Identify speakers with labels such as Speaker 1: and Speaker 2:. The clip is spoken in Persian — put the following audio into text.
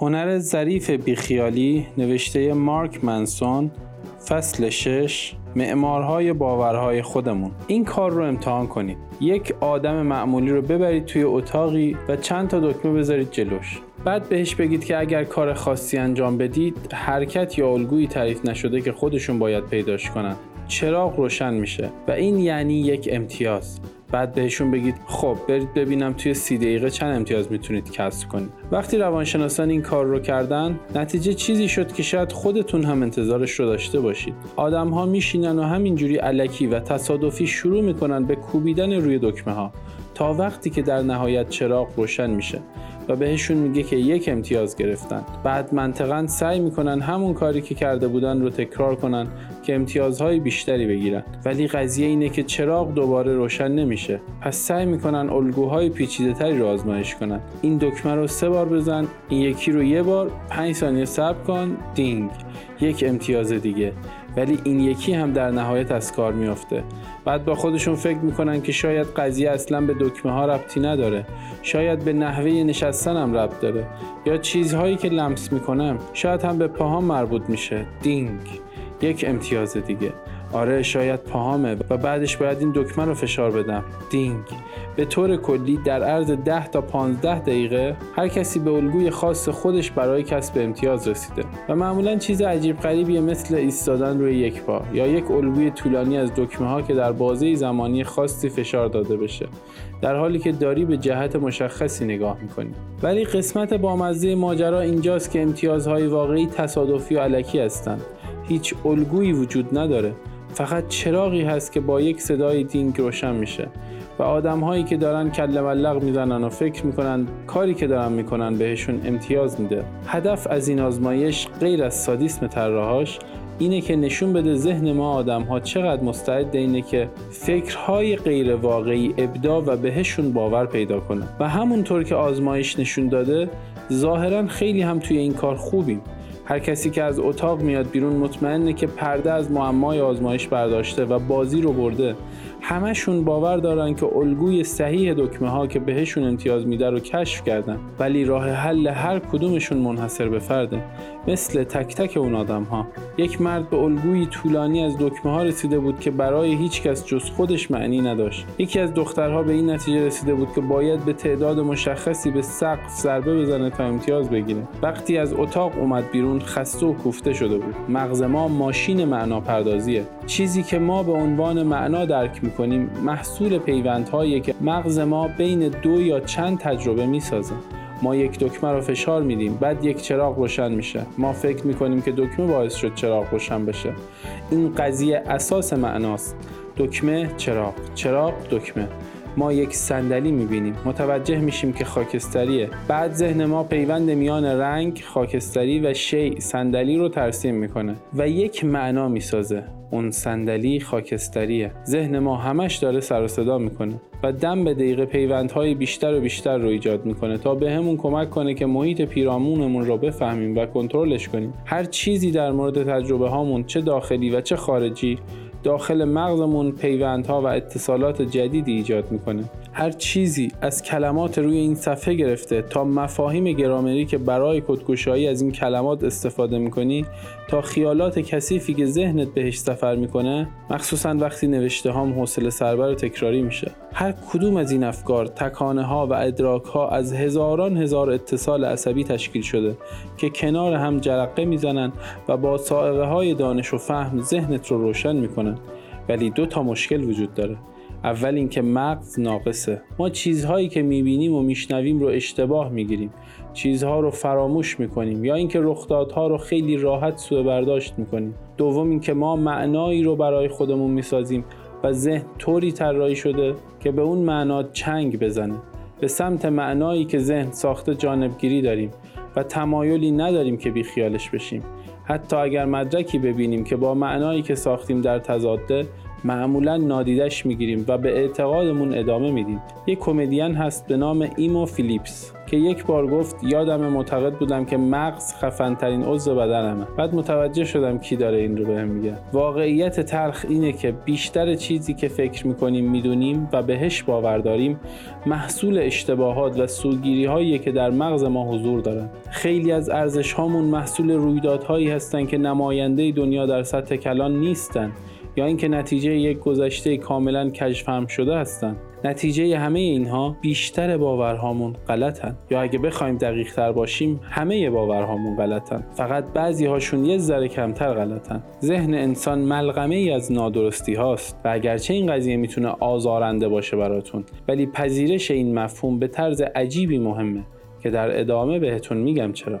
Speaker 1: هنر ظریف بیخیالی نوشته مارک منسون فصل 6 معمارهای باورهای خودمون. این کار رو امتحان کنید. یک آدم معمولی رو ببرید توی اتاقی و چند تا دکمه بذارید جلوش. بعد بهش بگید که اگر کار خاصی انجام بدید حرکت یا الگویی تعریف نشده که خودشون باید پیداش کنن. چراغ روشن میشه و این یعنی یک امتیاز. بعد بهشون بگید خب برید ببینم توی سی دقیقه چند امتیاز می‌تونید کسب کنید. وقتی روانشناسان این کار رو کردن نتیجه چیزی شد که شاید خودتون هم انتظارش رو داشته باشید. آدم ها میشینن و همینجوری علکی و تصادفی شروع می‌کنن به کوبیدن روی دکمه ها تا وقتی که در نهایت چراغ روشن میشه. و بهشون میگه که یک امتیاز گرفتن. بعد منطقا سعی می‌کنن همون کاری که کرده بودن رو تکرار کنن که امتیازهای بیشتری بگیرن. ولی قضیه اینه که چراغ دوباره روشن نمیشه. پس سعی می‌کنن الگوهای پیچیده تری رو آزمایش کنن. این دکمه رو سه بار بزن این یکی رو یه بار پنج ثانیه صبر کن دینگ. یک امتیاز دیگه. ولی این یکی هم در نهایت از کار میافته. بعد با خودشون فکر می‌کنن که شاید قضیه اصلا به دکمه ها ربطی نداره. شاید به نحوه نشستنم ربط داره. یا چیزهایی که لمس می‌کنم شاید هم به پاهام مربوط میشه. دینگ. یک امتیاز دیگه. آره شاید پاهامه و بعدش باید این دکمه رو فشار بدم. دینگ. به طور کلی در عرض 10 تا 15 دقیقه هر کسی به الگوی خاص خودش برای کسب امتیاز رسیده و معمولا چیز عجیب غریبی مثل ایستادن روی یک پا یا یک الگوی طولانی از دکمه ها که در بازه زمانی خاصی فشار داده بشه. در حالی که داری به جهت مشخصی نگاه می‌کنی. ولی قسمت بامزه ماجرا اینجاست که امتیازهای واقعی تصادفی و علکی هستند. هیچ الگویی وجود نداره. فقط چراغی هست که با یک صدای دینگ روشن میشه و آدم هایی که دارن کله ملق می‌زنن و فکر می‌کنن کاری که دارن می‌کنن بهشون امتیاز میده. هدف از این آزمایش غیر از سادیسم طراحاش اینه که نشون بده ذهن ما آدم ها چقدر مستعد اینه که فکرهای غیر واقعی ابدا و بهشون باور پیدا کنه. و همونطور که آزمایش نشون داده ظاهرا خیلی هم توی این کار خوبیم. هر کسی که از اتاق میاد بیرون مطمئنه که پرده از معمای آزمایش برداشته و بازی رو برده. همشون باور دارن که الگوی صحیح دکمه ها که بهشون امتیاز میده رو کشف کردن. ولی راه حل هر کدومشون منحصر به فرده. مثل تک تک اون آدم ها یک مرد به الگوی طولانی از دکمه ها رسیده بود که برای هیچ کس جز خودش معنی نداشت. یکی از دخترها به این نتیجه رسیده بود که باید به تعداد مشخصی به سقف ضربه بزنه تا امتیاز بگیره. وقتی از اتاق اومد بیرون خسته و کوفته شده بود. مغز ما ماشین معنا پردازیه چیزی که ما به عنوان معنا درک می‌کنیم محصول پیوندهایی که مغز ما بین دو یا چند تجربه می‌سازه. ما یک دکمه رو فشار میدیم بعد یک چراغ روشن میشه. ما فکر می‌کنیم که دکمه باعث شد چراغ روشن بشه. این قضیه اساس معناست. دکمه چراغ. چراغ دکمه. ما یک صندلی می‌بینیم. متوجه میشیم که خاکستریه. بعد ذهن ما پیوند میان رنگ خاکستری و شی صندلی رو ترسیم می‌کنه و یک معنا می‌سازه. اون صندلی خاکستریه. ذهن ما همش داره سر و صدا می‌کنه و دم به دقیقه پیوندهای بیشتر و بیشتر رو ایجاد می‌کنه تا به کمک کنه که محیط پیرامونمون رو بفهمیم و کنترلش کنیم. هر چیزی در مورد تجربه هامون چه داخلی و چه خارجی داخل مغزمون پیوندها و اتصالات جدیدی ایجاد می‌کنه. هر چیزی از کلمات روی این صفحه گرفته تا مفاهیم گرامری که برای کدگشایی از این کلمات استفاده می‌کنی تا خیالات کثیفی که ذهنت بهش سفر می‌کنه مخصوصا وقتی نوشته هام حوصله سربر و تکراری میشه. هر کدوم از این افکار تکانه ها و ادراک ها از هزاران هزار اتصال عصبی تشکیل شده که کنار هم جرقه می‌زنن و با سائقه های دانش و فهم ذهنت رو روشن می‌کنن. ولی دو تا مشکل وجود داره. اول اینکه مغز ناقصه. ما چیزهایی که می‌بینیم و میشنویم رو اشتباه می‌گیریم. چیزها رو فراموش می‌کنیم یا اینکه رخدادها رو خیلی راحت سوء برداشت می‌کنیم. دوم اینکه ما معنایی رو برای خودمون می‌سازیم و ذهن طوری طراحی شده که به اون معنا چنگ بزنه. به سمت معنایی که ذهن ساخته جانبگیری داریم و تمایلی نداریم که بیخیالش بشیم. حتی اگر مدرکی ببینیم که با معنایی که ساختیم در تضاده معمولا نادیدش می‌گیریم و به اعتقادمون ادامه میدیم. یک کمدین هست به نام ایمو فیلیپس که یک بار گفت یادم معتقد بودم که مغز خفن ترین عضو بدنمه. بعد متوجه شدم کی داره این رو بهم میگه. واقعیت تلخ اینه که بیشتر چیزی که فکر می‌کنیم می‌دونیم و بهش باور داریم محصول اشتباهات و سوگیری هایی که در مغز ما حضور دارن. خیلی از ارزش هامون محصول رویدادهایی هستند که نماینده دنیا در سطح کلان نیستن. یا اینکه نتیجه یک گذشته کاملا کجفهم شده هستند نتیجه همه اینها بیشتر باورهامون غلطن. یا اگه بخوایم دقیق تر باشیم همه باورهامون غلطن. فقط بعضی هاشون یه ذره کمتر غلطن. ذهن انسان ملغمه ای از نادرستی هاست و اگرچه این قضیه می‌تونه آزارنده باشه براتون ولی پذیرش این مفهوم به طرز عجیبی مهمه که در ادامه بهتون میگم چرا.